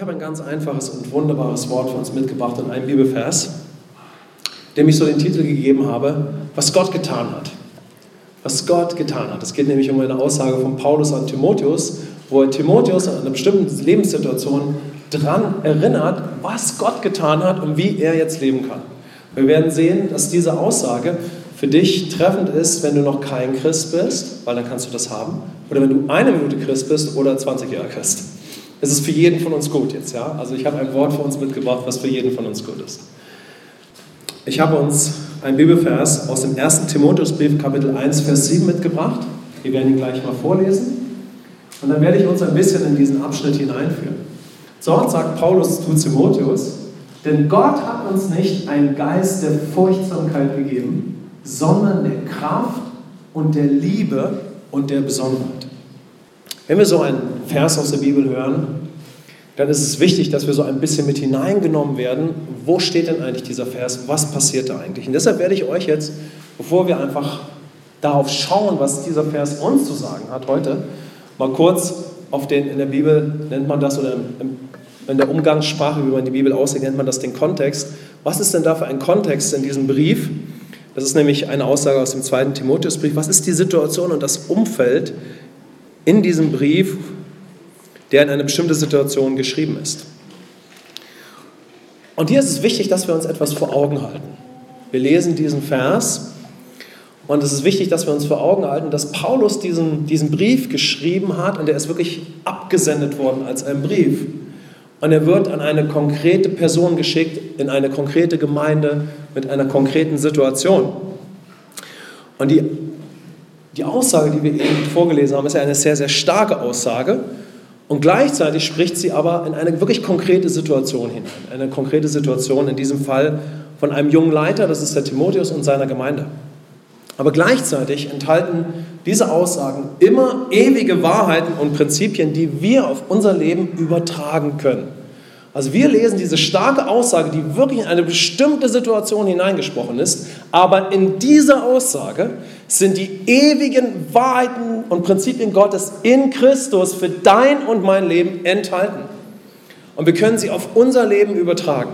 Ich habe ein ganz einfaches und wunderbares Wort für uns mitgebracht und einen Bibelvers, dem ich so den Titel gegeben habe, was Gott getan hat. Was Gott getan hat. Es geht nämlich um eine Aussage von Paulus an Timotheus, wo er Timotheus an einer bestimmten Lebenssituation daran erinnert, was Gott getan hat und wie er jetzt leben kann. Wir werden sehen, dass diese Aussage für dich treffend ist, wenn du noch kein Christ bist, weil dann kannst du das haben, oder wenn du eine Minute Christ bist oder 20 Jahre Christ. Es ist für jeden von uns gut jetzt, ja? Also ich habe ein Wort für uns mitgebracht, was für jeden von uns gut ist. Ich habe uns einen Bibelvers aus dem 1. Timotheusbrief, Kapitel 1, Vers 7 mitgebracht. Wir werden ihn gleich mal vorlesen. Und dann werde ich uns ein bisschen in diesen Abschnitt hineinführen. Dort sagt Paulus zu Timotheus, denn Gott hat uns nicht einen Geist der Furchtsamkeit gegeben, sondern der Kraft und der Liebe und der Besonnenheit. Wenn wir so einen Vers aus der Bibel hören, dann ist es wichtig, dass wir so ein bisschen mit hineingenommen werden. Wo steht denn eigentlich dieser Vers? Was passiert da eigentlich? Und deshalb werde ich euch jetzt, bevor wir einfach darauf schauen, was dieser Vers uns zu sagen hat heute, mal kurz auf den, in der Bibel nennt man das, oder in der Umgangssprache, wie man die Bibel aussieht, nennt man das den Kontext. Was ist denn da für ein Kontext in diesem Brief? Das ist nämlich eine Aussage aus dem zweiten Timotheusbrief. Was ist die Situation und das Umfeld, in diesem Brief, der in eine bestimmte Situation geschrieben ist. Und hier ist es wichtig, dass wir uns etwas vor Augen halten. Wir lesen diesen Vers und es ist wichtig, dass wir uns vor Augen halten, dass Paulus diesen, diesen Brief geschrieben hat und der ist wirklich abgesendet worden als ein Brief. Und er wird an eine konkrete Person geschickt, in eine konkrete Gemeinde mit einer konkreten Situation. Und die die Aussage, die wir eben vorgelesen haben, ist ja eine sehr, sehr starke Aussage. Und gleichzeitig spricht sie aber in eine wirklich konkrete Situation hinein. Eine konkrete Situation, in diesem Fall von einem jungen Leiter, das ist der Timotheus und seiner Gemeinde. Aber gleichzeitig enthalten diese Aussagen immer ewige Wahrheiten und Prinzipien, die wir auf unser Leben übertragen können. Also wir lesen diese starke Aussage, die wirklich in eine bestimmte Situation hineingesprochen ist, aber in dieser Aussage sind die ewigen Wahrheiten und Prinzipien Gottes in Christus für dein und mein Leben enthalten. Und wir können sie auf unser Leben übertragen.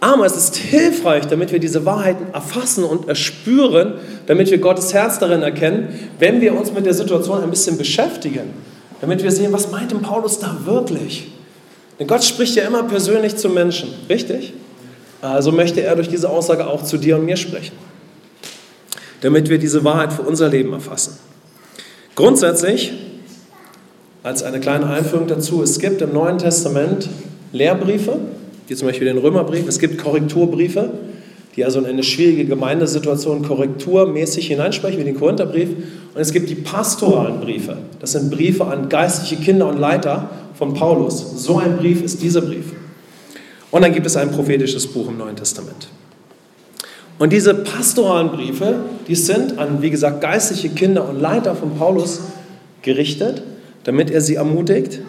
Aber es ist hilfreich, damit wir diese Wahrheiten erfassen und erspüren, damit wir Gottes Herz darin erkennen, wenn wir uns mit der Situation ein bisschen beschäftigen, damit wir sehen, was meint denn Paulus da wirklich? Denn Gott spricht ja immer persönlich zu Menschen, richtig? Also möchte er durch diese Aussage auch zu dir und mir sprechen, damit wir diese Wahrheit für unser Leben erfassen. Grundsätzlich, als eine kleine Einführung dazu, es gibt im Neuen Testament Lehrbriefe, wie zum Beispiel den Römerbrief, es gibt Korrekturbriefe, die also in eine schwierige Gemeindesituation korrekturmäßig hineinsprechen, wie den Korintherbrief. Und es gibt die pastoralen Briefe. Das sind Briefe an geistliche Kinder und Leiter von Paulus. So ein Brief ist dieser Brief. Und dann gibt es ein prophetisches Buch im Neuen Testament. Und diese pastoralen Briefe, die sind an, wie gesagt, geistliche Kinder und Leiter von Paulus gerichtet, damit er sie ermutigt,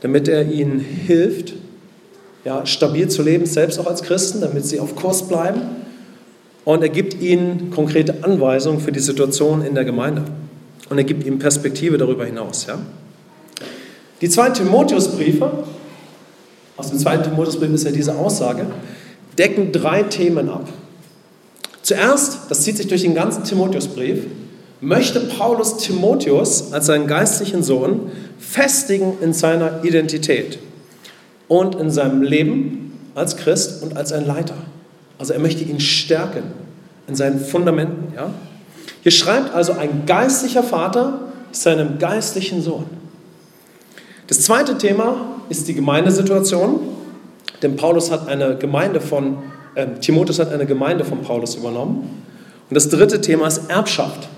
damit er ihnen hilft, ja, stabil zu leben, selbst auch als Christen, damit sie auf Kurs bleiben. Und er gibt ihnen konkrete Anweisungen für die Situation in der Gemeinde. Und er gibt ihnen Perspektive darüber hinaus. Ja? Die zwei Timotheusbriefe, aus dem zweiten Timotheusbrief ist ja diese Aussage, decken drei Themen ab. Zuerst, das zieht sich durch den ganzen Timotheusbrief, möchte Paulus Timotheus als seinen geistlichen Sohn festigen in seiner Identität und in seinem Leben als Christ und als ein Leiter. Also er möchte ihn stärken in seinen Fundamenten. Ja? Hier schreibt also ein geistlicher Vater seinem geistlichen Sohn. Das zweite Thema ist die Gemeindesituation, denn Paulus hat eine Gemeinde von, äh, Timotheus hat eine Gemeinde von Paulus übernommen. Und das dritte Thema ist Erbschaft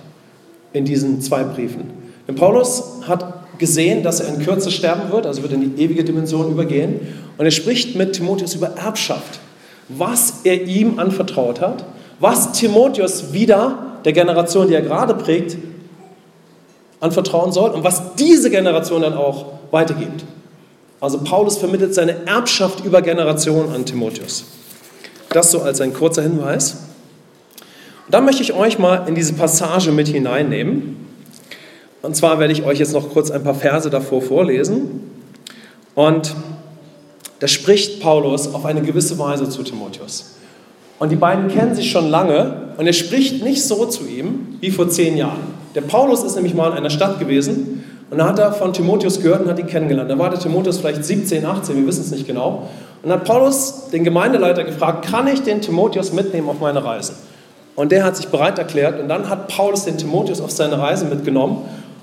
in diesen zwei Briefen. Denn Paulus hat gesehen, dass er in Kürze sterben wird, also wird in die ewige Dimension übergehen. Und er spricht mit Timotheus über Erbschaft, was er ihm anvertraut hat, was Timotheus wieder der Generation, die er gerade prägt, anvertrauen soll und was diese Generation dann auch weitergibt. Also Paulus vermittelt seine Erbschaft über Generationen an Timotheus. Das so als ein kurzer Hinweis. Und dann möchte ich euch mal in diese Passage mit hineinnehmen. Und zwar werde ich euch jetzt noch kurz ein paar Verse davor vorlesen. Und da spricht Paulus auf eine gewisse Weise zu Timotheus. Und die beiden kennen sich schon lange und er spricht nicht so zu ihm wie vor zehn Jahren. Der Paulus ist nämlich mal in einer Stadt gewesen und da hat er von Timotheus gehört und hat ihn kennengelernt. Da war der Timotheus vielleicht 17, 18, wir wissen es nicht genau. Und dann hat Paulus den Gemeindeleiter gefragt, kann ich den Timotheus mitnehmen auf meine Reisen? Und der hat sich bereit erklärt und dann hat Paulus den Timotheus auf seine Reise mitgenommen.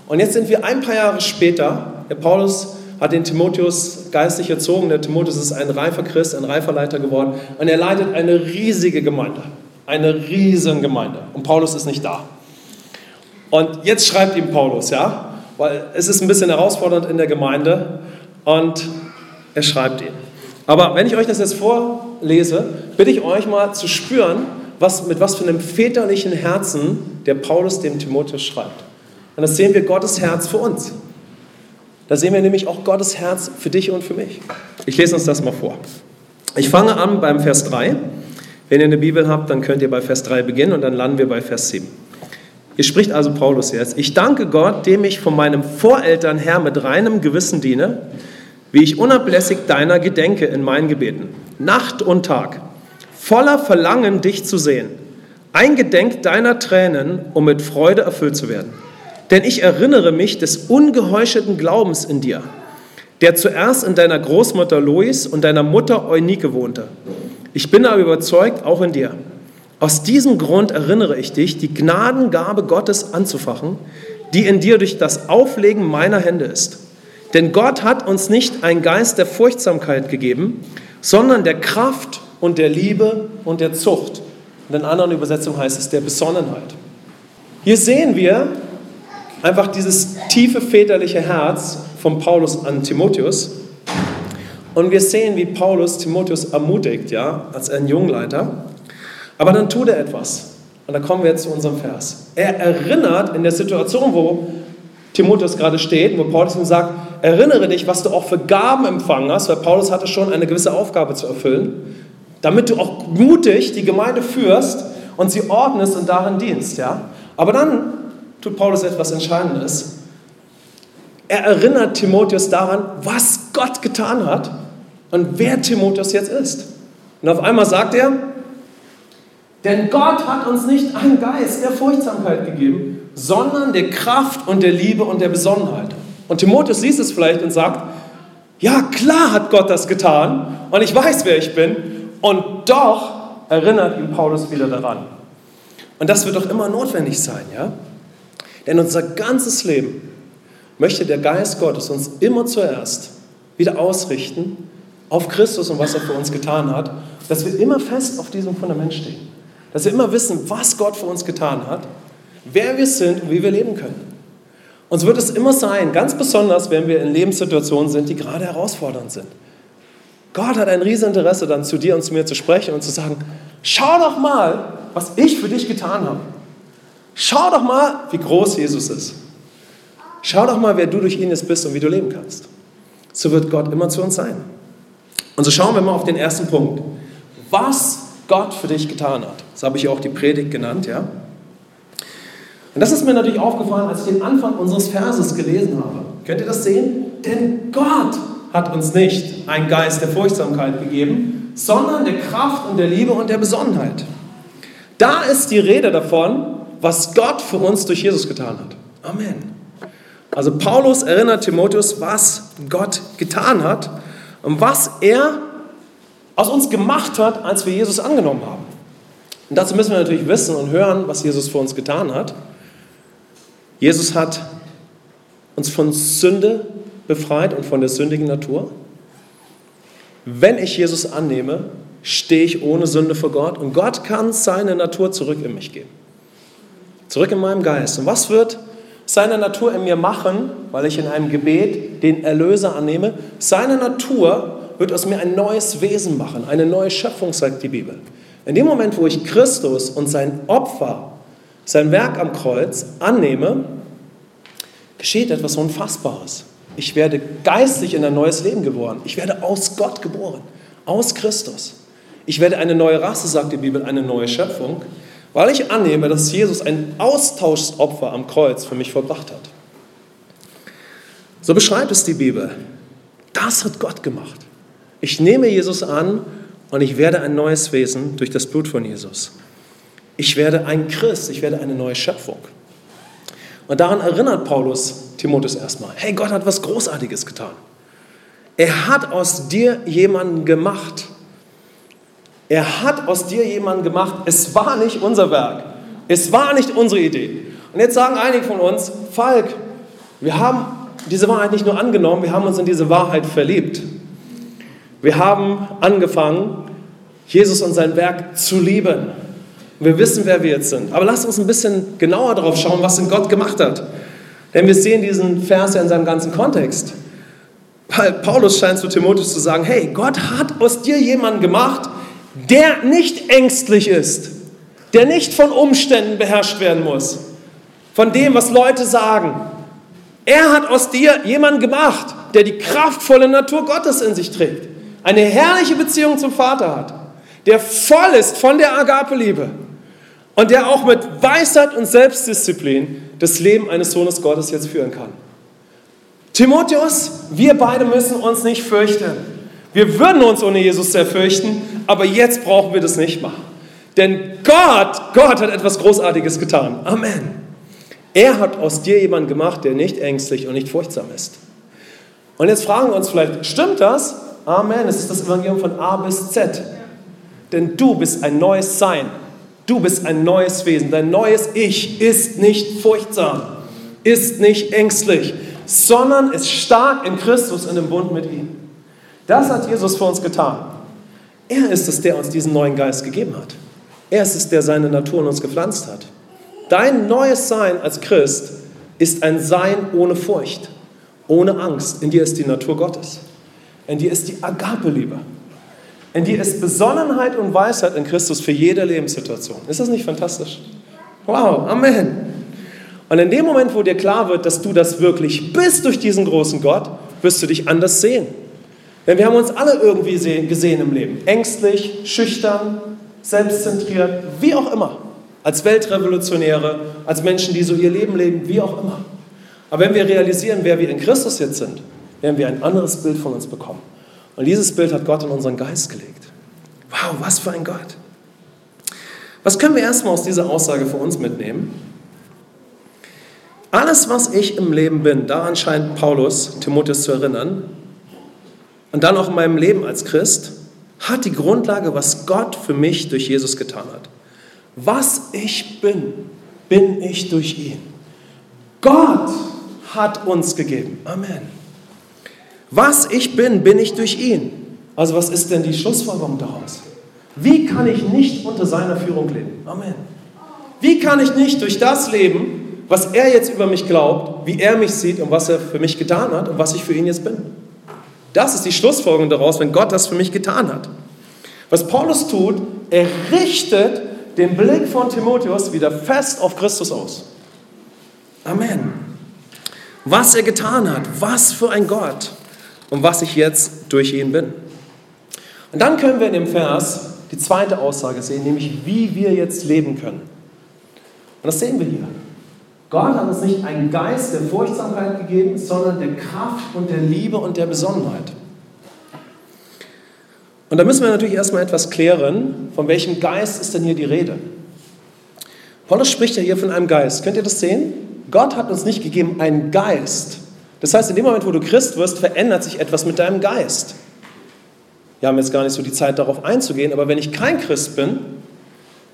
Und jetzt sind wir ein paar Jahre später. Der Paulus hat den Timotheus geistlich erzogen. Der Timotheus ist ein reifer Christ, ein reifer Leiter geworden. Und er leitet eine riesige Gemeinde. Eine riesen Gemeinde. Und Paulus ist nicht da. Und jetzt schreibt ihm Paulus, ja, weil es ist ein bisschen herausfordernd in der Gemeinde. Und er schreibt ihn. Aber wenn ich euch das jetzt vorlese, bitte ich euch mal zu spüren, was, mit was für einem väterlichen Herzen der Paulus dem Timotheus schreibt. Und das sehen wir Gottes Herz für uns. Da sehen wir nämlich auch Gottes Herz für dich und für mich. Ich lese uns das mal vor. Ich fange an beim Vers 3. Wenn ihr eine Bibel habt, dann könnt ihr bei Vers 3 beginnen und dann landen wir bei Vers 7. Hier spricht also Paulus jetzt. Ich danke Gott, dem ich von meinem Voreltern her mit reinem Gewissen diene, wie ich unablässig deiner gedenke in meinen Gebeten, Nacht und Tag voller Verlangen, dich zu sehen, eingedenk deiner Tränen, um mit Freude erfüllt zu werden. Denn ich erinnere mich des ungeheuchelten Glaubens in dir, der zuerst in deiner Großmutter Lois und deiner Mutter Eunike wohnte. Ich bin aber überzeugt, auch in dir. Aus diesem Grund erinnere ich dich, die Gnadengabe Gottes anzufachen, die in dir durch das Auflegen meiner Hände ist. Denn Gott hat uns nicht einen Geist der Furchtsamkeit gegeben, sondern der Kraft und der Liebe und der Zucht. Und in anderen Übersetzungen heißt es der Besonnenheit. Hier sehen wir einfach dieses tiefe väterliche Herz von Paulus an Timotheus. Und wir sehen, wie Paulus Timotheus ermutigt, ja, als ein Jungleiter. Aber dann tut er etwas. Und da kommen wir jetzt zu unserem Vers. Er erinnert in der Situation, wo Timotheus gerade steht, wo Paulus ihm sagt, erinnere dich, was du auch für Gaben empfangen hast, weil Paulus hatte schon eine gewisse Aufgabe zu erfüllen damit du auch mutig die Gemeinde führst und sie ordnest und darin dienst. Ja? Aber dann tut Paulus etwas Entscheidendes. Er erinnert Timotheus daran, was Gott getan hat und wer Timotheus jetzt ist. Und auf einmal sagt er, denn Gott hat uns nicht einen Geist der Furchtsamkeit gegeben, sondern der Kraft und der Liebe und der Besonnenheit. Und Timotheus liest es vielleicht und sagt, ja klar hat Gott das getan und ich weiß, wer ich bin und doch erinnert ihn Paulus wieder daran. Und das wird doch immer notwendig sein, ja? Denn unser ganzes Leben möchte der Geist Gottes uns immer zuerst wieder ausrichten auf Christus und was er für uns getan hat, dass wir immer fest auf diesem Fundament stehen. Dass wir immer wissen, was Gott für uns getan hat, wer wir sind und wie wir leben können. Und so wird es immer sein, ganz besonders, wenn wir in Lebenssituationen sind, die gerade herausfordernd sind. Gott hat ein Rieseninteresse dann zu dir und zu mir zu sprechen und zu sagen, schau doch mal, was ich für dich getan habe. Schau doch mal, wie groß Jesus ist. Schau doch mal, wer du durch ihn jetzt bist und wie du leben kannst. So wird Gott immer zu uns sein. Und so schauen wir mal auf den ersten Punkt. Was Gott für dich getan hat. Das habe ich auch die Predigt genannt, ja. Und das ist mir natürlich aufgefallen, als ich den Anfang unseres Verses gelesen habe. Könnt ihr das sehen? Denn Gott hat uns nicht einen Geist der Furchtsamkeit gegeben, sondern der Kraft und der Liebe und der Besonnenheit. Da ist die Rede davon, was Gott für uns durch Jesus getan hat. Amen. Also Paulus erinnert Timotheus, was Gott getan hat und was er aus uns gemacht hat, als wir Jesus angenommen haben. Und dazu müssen wir natürlich wissen und hören, was Jesus für uns getan hat. Jesus hat uns von Sünde befreit und von der sündigen Natur. Wenn ich Jesus annehme, stehe ich ohne Sünde vor Gott und Gott kann seine Natur zurück in mich geben. Zurück in meinem Geist. Und was wird seine Natur in mir machen, weil ich in einem Gebet den Erlöser annehme? Seine Natur wird aus mir ein neues Wesen machen, eine neue Schöpfung, sagt die Bibel. In dem Moment, wo ich Christus und sein Opfer, sein Werk am Kreuz annehme, geschieht etwas Unfassbares. Ich werde geistlich in ein neues Leben geboren. Ich werde aus Gott geboren, aus Christus. Ich werde eine neue Rasse, sagt die Bibel, eine neue Schöpfung, weil ich annehme, dass Jesus ein Austauschopfer am Kreuz für mich vollbracht hat. So beschreibt es die Bibel. Das hat Gott gemacht. Ich nehme Jesus an und ich werde ein neues Wesen durch das Blut von Jesus. Ich werde ein Christ, ich werde eine neue Schöpfung. Und daran erinnert Paulus Timotheus erstmal, hey, Gott hat was Großartiges getan. Er hat aus dir jemanden gemacht. Er hat aus dir jemanden gemacht. Es war nicht unser Werk. Es war nicht unsere Idee. Und jetzt sagen einige von uns, Falk, wir haben diese Wahrheit nicht nur angenommen, wir haben uns in diese Wahrheit verliebt. Wir haben angefangen, Jesus und sein Werk zu lieben. Wir wissen, wer wir jetzt sind. Aber lasst uns ein bisschen genauer darauf schauen, was denn Gott gemacht hat. Denn wir sehen diesen Vers ja in seinem ganzen Kontext. Paulus scheint zu Timotheus zu sagen, hey, Gott hat aus dir jemanden gemacht, der nicht ängstlich ist, der nicht von Umständen beherrscht werden muss, von dem, was Leute sagen. Er hat aus dir jemanden gemacht, der die kraftvolle Natur Gottes in sich trägt, eine herrliche Beziehung zum Vater hat, der voll ist von der Agape-Liebe und der auch mit Weisheit und Selbstdisziplin das Leben eines Sohnes Gottes jetzt führen kann. Timotheus, wir beide müssen uns nicht fürchten. Wir würden uns ohne Jesus sehr fürchten, aber jetzt brauchen wir das nicht machen. Denn Gott, Gott hat etwas Großartiges getan. Amen. Er hat aus dir jemanden gemacht, der nicht ängstlich und nicht furchtsam ist. Und jetzt fragen wir uns vielleicht, stimmt das? Amen. Es ist das Evangelium von A bis Z. Denn du bist ein neues Sein. Du bist ein neues Wesen. Dein neues Ich ist nicht furchtsam, ist nicht ängstlich, sondern ist stark in Christus in dem Bund mit ihm. Das hat Jesus für uns getan. Er ist es, der uns diesen neuen Geist gegeben hat. Er ist es, der seine Natur in uns gepflanzt hat. Dein neues Sein als Christ ist ein Sein ohne Furcht, ohne Angst. In dir ist die Natur Gottes. In dir ist die Agape-Liebe. In dir ist Besonnenheit und Weisheit in Christus für jede Lebenssituation. Ist das nicht fantastisch? Wow, Amen. Und in dem Moment, wo dir klar wird, dass du das wirklich bist durch diesen großen Gott, wirst du dich anders sehen. Denn wir haben uns alle irgendwie gesehen im Leben. Ängstlich, schüchtern, selbstzentriert, wie auch immer. Als Weltrevolutionäre, als Menschen, die so ihr Leben leben, wie auch immer. Aber wenn wir realisieren, wer wir in Christus jetzt sind, werden wir ein anderes Bild von uns bekommen. Und dieses Bild hat Gott in unseren Geist gelegt. Wow, was für ein Gott. Was können wir erstmal aus dieser Aussage für uns mitnehmen? Alles, was ich im Leben bin, daran scheint Paulus Timotheus zu erinnern, und dann auch in meinem Leben als Christ, hat die Grundlage, was Gott für mich durch Jesus getan hat. Was ich bin, bin ich durch ihn. Gott hat uns gegeben. Amen. Was ich bin, bin ich durch ihn. Also was ist denn die Schlussfolgerung daraus? Wie kann ich nicht unter seiner Führung leben? Amen. Wie kann ich nicht durch das leben, was er jetzt über mich glaubt, wie er mich sieht und was er für mich getan hat und was ich für ihn jetzt bin. Das ist die Schlussfolgerung daraus, wenn Gott das für mich getan hat. Was Paulus tut, er richtet den Blick von Timotheus wieder fest auf Christus aus. Amen. Was er getan hat, was für ein Gott und was ich jetzt durch ihn bin. Und dann können wir in dem Vers die zweite Aussage sehen, nämlich wie wir jetzt leben können. Und das sehen wir hier. Gott hat uns nicht einen Geist der Furchtsamkeit gegeben, sondern der Kraft und der Liebe und der Besonnenheit. Und da müssen wir natürlich erstmal etwas klären, von welchem Geist ist denn hier die Rede? Paulus spricht ja hier von einem Geist. Könnt ihr das sehen? Gott hat uns nicht gegeben einen Geist. Das heißt, in dem Moment, wo du Christ wirst, verändert sich etwas mit deinem Geist. Wir haben jetzt gar nicht so die Zeit, darauf einzugehen, aber wenn ich kein Christ bin,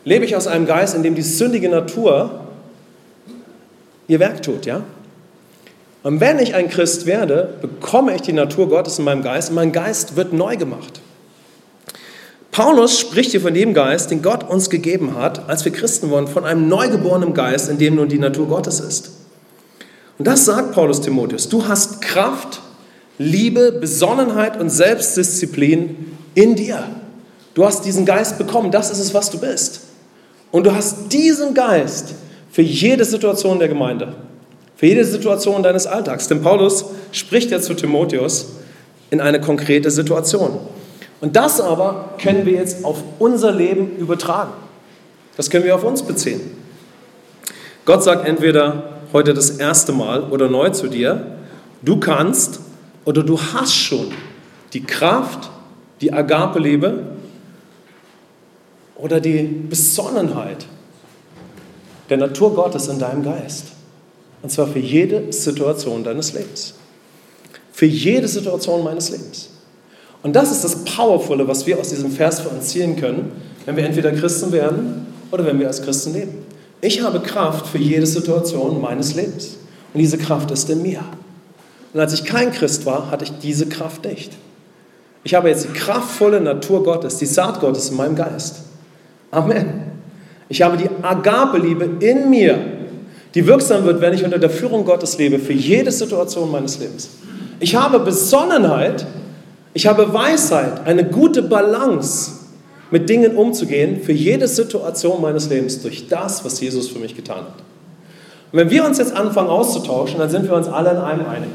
lebe ich aus einem Geist, in dem die sündige Natur ihr Werk tut, ja? Und wenn ich ein Christ werde, bekomme ich die Natur Gottes in meinem Geist und mein Geist wird neu gemacht. Paulus spricht hier von dem Geist, den Gott uns gegeben hat, als wir Christen wurden, von einem neugeborenen Geist, in dem nun die Natur Gottes ist. Und das sagt Paulus Timotheus. Du hast Kraft, Liebe, Besonnenheit und Selbstdisziplin in dir. Du hast diesen Geist bekommen, das ist es, was du bist. Und du hast diesen Geist für jede Situation der Gemeinde, für jede Situation deines Alltags. Denn Paulus spricht ja zu Timotheus in eine konkrete Situation. Und das aber können wir jetzt auf unser Leben übertragen. Das können wir auf uns beziehen. Gott sagt entweder heute das erste Mal oder neu zu dir, du kannst oder du hast schon die Kraft, die Agape-Liebe oder die Besonnenheit der Natur Gottes in deinem Geist. Und zwar für jede Situation deines Lebens. Für jede Situation meines Lebens. Und das ist das Powervolle, was wir aus diesem Vers für uns ziehen können, wenn wir entweder Christen werden oder wenn wir als Christen leben. Ich habe Kraft für jede Situation meines Lebens. Und diese Kraft ist in mir. Und als ich kein Christ war, hatte ich diese Kraft nicht. Ich habe jetzt die kraftvolle Natur Gottes, die Saat Gottes in meinem Geist. Amen. Ich habe die Agape-Liebe in mir, die wirksam wird, wenn ich unter der Führung Gottes lebe, für jede Situation meines Lebens. Ich habe Besonnenheit, ich habe Weisheit, eine gute Balance, mit Dingen umzugehen, für jede Situation meines Lebens, durch das, was Jesus für mich getan hat. Und wenn wir uns jetzt anfangen auszutauschen, dann sind wir uns alle in einem einig.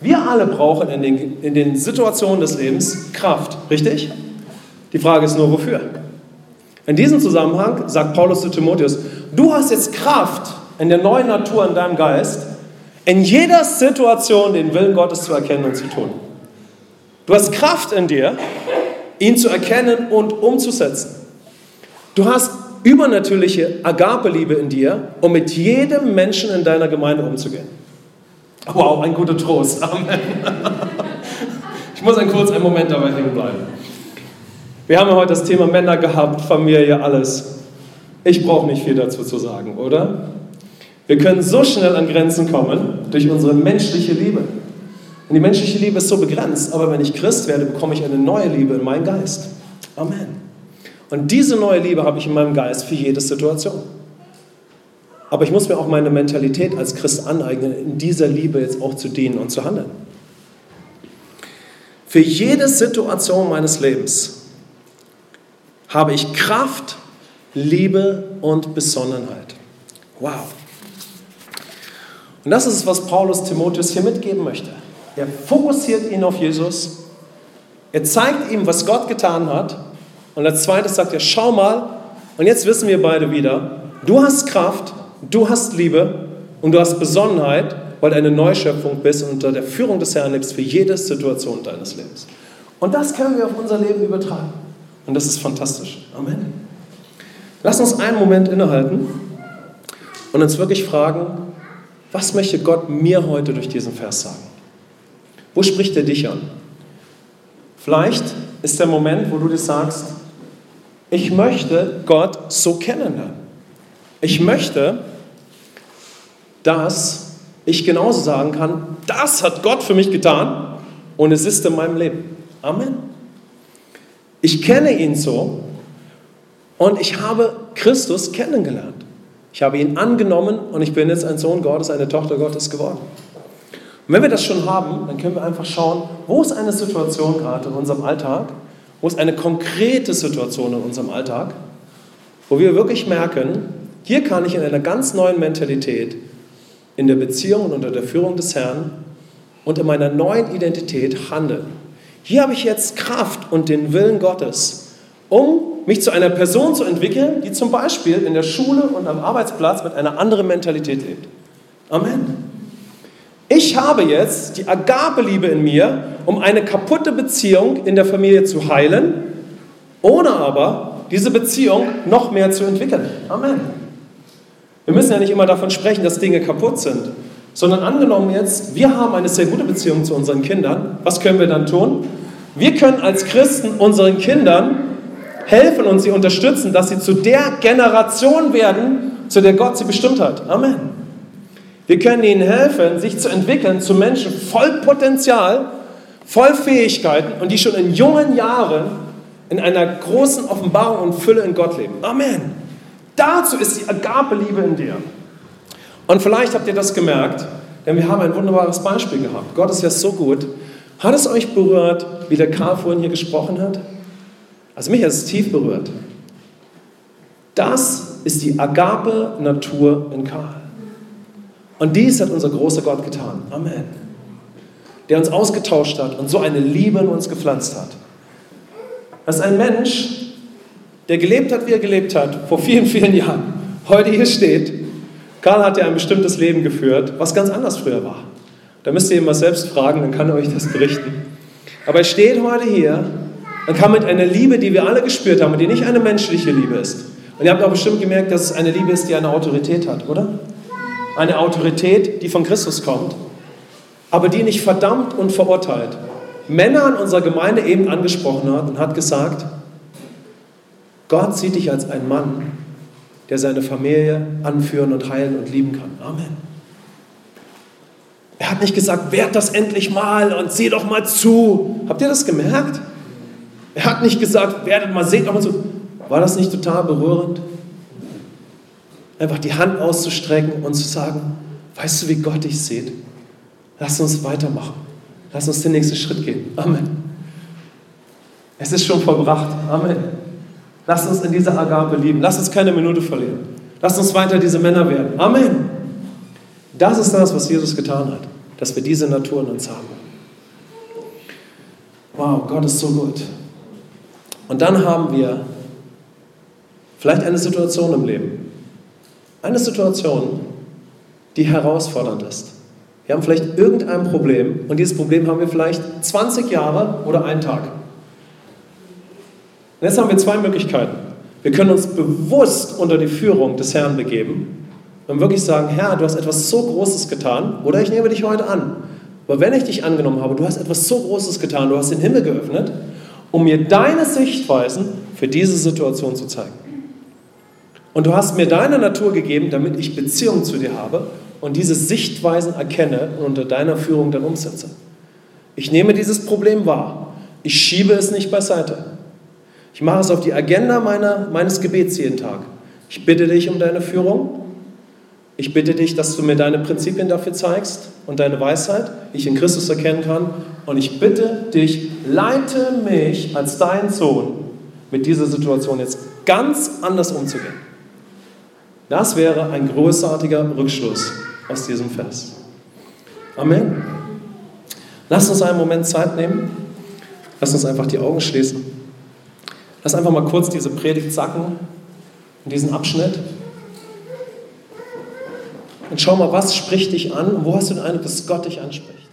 Wir alle brauchen in den, in den Situationen des Lebens Kraft, richtig? Die Frage ist nur, wofür? In diesem Zusammenhang sagt Paulus zu Timotheus, du hast jetzt Kraft in der neuen Natur in deinem Geist, in jeder Situation den Willen Gottes zu erkennen und zu tun. Du hast Kraft in dir, ihn zu erkennen und umzusetzen. Du hast übernatürliche Agape-Liebe in dir, um mit jedem Menschen in deiner Gemeinde umzugehen. Wow, ein guter Trost. Amen. Ich muss einen kurz einen Moment dabei hängen bleiben. Wir haben ja heute das Thema Männer gehabt, Familie, alles. Ich brauche nicht viel dazu zu sagen, oder? Wir können so schnell an Grenzen kommen durch unsere menschliche Liebe. Und die menschliche Liebe ist so begrenzt, aber wenn ich Christ werde, bekomme ich eine neue Liebe in meinen Geist. Amen. Und diese neue Liebe habe ich in meinem Geist für jede Situation. Aber ich muss mir auch meine Mentalität als Christ aneignen, in dieser Liebe jetzt auch zu dienen und zu handeln. Für jede Situation meines Lebens habe ich Kraft, Liebe und Besonnenheit. Wow. Und das ist es, was Paulus Timotheus hier mitgeben möchte. Er fokussiert ihn auf Jesus. Er zeigt ihm, was Gott getan hat. Und als zweites sagt er, schau mal, und jetzt wissen wir beide wieder, du hast Kraft, du hast Liebe und du hast Besonnenheit, weil du eine Neuschöpfung bist und unter der Führung des Herrn lebst für jede Situation deines Lebens. Und das können wir auf unser Leben übertragen. Und das ist fantastisch. Amen. Lass uns einen Moment innehalten und uns wirklich fragen, was möchte Gott mir heute durch diesen Vers sagen? Wo spricht er dich an? Vielleicht ist der Moment, wo du dir sagst, ich möchte Gott so kennenlernen. Ich möchte, dass ich genauso sagen kann, das hat Gott für mich getan und es ist in meinem Leben. Amen. Ich kenne ihn so und ich habe Christus kennengelernt. Ich habe ihn angenommen und ich bin jetzt ein Sohn Gottes, eine Tochter Gottes geworden. Und wenn wir das schon haben, dann können wir einfach schauen, wo ist eine Situation gerade in unserem Alltag, wo ist eine konkrete Situation in unserem Alltag, wo wir wirklich merken, hier kann ich in einer ganz neuen Mentalität, in der Beziehung und unter der Führung des Herrn und in meiner neuen Identität handeln. Hier habe ich jetzt Kraft und den Willen Gottes, um mich zu einer Person zu entwickeln, die zum Beispiel in der Schule und am Arbeitsplatz mit einer anderen Mentalität lebt. Amen. Ich habe jetzt die Agabeliebe in mir, um eine kaputte Beziehung in der Familie zu heilen, ohne aber diese Beziehung noch mehr zu entwickeln. Amen. Wir müssen ja nicht immer davon sprechen, dass Dinge kaputt sind, sondern angenommen jetzt, wir haben eine sehr gute Beziehung zu unseren Kindern. Was können wir dann tun? Wir können als Christen unseren Kindern helfen und sie unterstützen, dass sie zu der Generation werden, zu der Gott sie bestimmt hat. Amen. Wir können ihnen helfen, sich zu entwickeln zu Menschen voll Potenzial, voll Fähigkeiten und die schon in jungen Jahren in einer großen Offenbarung und Fülle in Gott leben. Amen. Dazu ist die Agape-Liebe in dir. Und vielleicht habt ihr das gemerkt, denn wir haben ein wunderbares Beispiel gehabt. Gott ist ja so gut. Hat es euch berührt, wie der Karl vorhin hier gesprochen hat? Also mich hat es tief berührt. Das ist die Agape-Natur in Karl. Und dies hat unser großer Gott getan. Amen. Der uns ausgetauscht hat und so eine Liebe in uns gepflanzt hat. Das ist ein Mensch, der gelebt hat, wie er gelebt hat, vor vielen, vielen Jahren, heute hier steht. Karl hat ja ein bestimmtes Leben geführt, was ganz anders früher war. Da müsst ihr ihn mal selbst fragen, dann kann er euch das berichten. Aber er steht heute hier und kann mit einer Liebe, die wir alle gespürt haben und die nicht eine menschliche Liebe ist. Und ihr habt auch bestimmt gemerkt, dass es eine Liebe ist, die eine Autorität hat, oder? Eine Autorität, die von Christus kommt, aber die nicht verdammt und verurteilt. Männer in unserer Gemeinde eben angesprochen hat und hat gesagt, Gott sieht dich als ein Mann, der seine Familie anführen und heilen und lieben kann. Amen. Er hat nicht gesagt, werd das endlich mal und sieh doch mal zu. Habt ihr das gemerkt? Er hat nicht gesagt, werdet mal, seht doch mal zu. War das nicht total berührend? Einfach die Hand auszustrecken und zu sagen, weißt du, wie Gott dich sieht? Lass uns weitermachen. Lass uns den nächsten Schritt gehen. Amen. Es ist schon vollbracht. Amen. Lass uns in dieser Agape lieben. Lass uns keine Minute verlieren. Lass uns weiter diese Männer werden. Amen. Das ist das, was Jesus getan hat, dass wir diese Natur in uns haben. Wow, Gott ist so gut. Und dann haben wir vielleicht eine Situation im Leben. Eine Situation, die herausfordernd ist. Wir haben vielleicht irgendein Problem und dieses Problem haben wir vielleicht 20 Jahre oder einen Tag. Und jetzt haben wir zwei Möglichkeiten. Wir können uns bewusst unter die Führung des Herrn begeben und wirklich sagen, Herr, du hast etwas so Großes getan oder ich nehme dich heute an. Aber wenn ich dich angenommen habe, du hast etwas so Großes getan, du hast den Himmel geöffnet, um mir deine Sichtweisen für diese Situation zu zeigen. Und du hast mir deine Natur gegeben, damit ich Beziehung zu dir habe und diese Sichtweisen erkenne und unter deiner Führung dann umsetze. Ich nehme dieses Problem wahr. Ich schiebe es nicht beiseite. Ich mache es auf die Agenda meiner, meines Gebets jeden Tag. Ich bitte dich um deine Führung. Ich bitte dich, dass du mir deine Prinzipien dafür zeigst und deine Weisheit, die ich in Christus erkennen kann. Und ich bitte dich, leite mich als dein Sohn mit dieser Situation jetzt ganz anders umzugehen. Das wäre ein großartiger Rückschluss aus diesem Vers. Amen. Lass uns einen Moment Zeit nehmen. Lass uns einfach die Augen schließen. Lass einfach mal kurz diese Predigt sacken, in diesen Abschnitt. Und schau mal, was spricht dich an und wo hast du den Eindruck, dass Gott dich anspricht.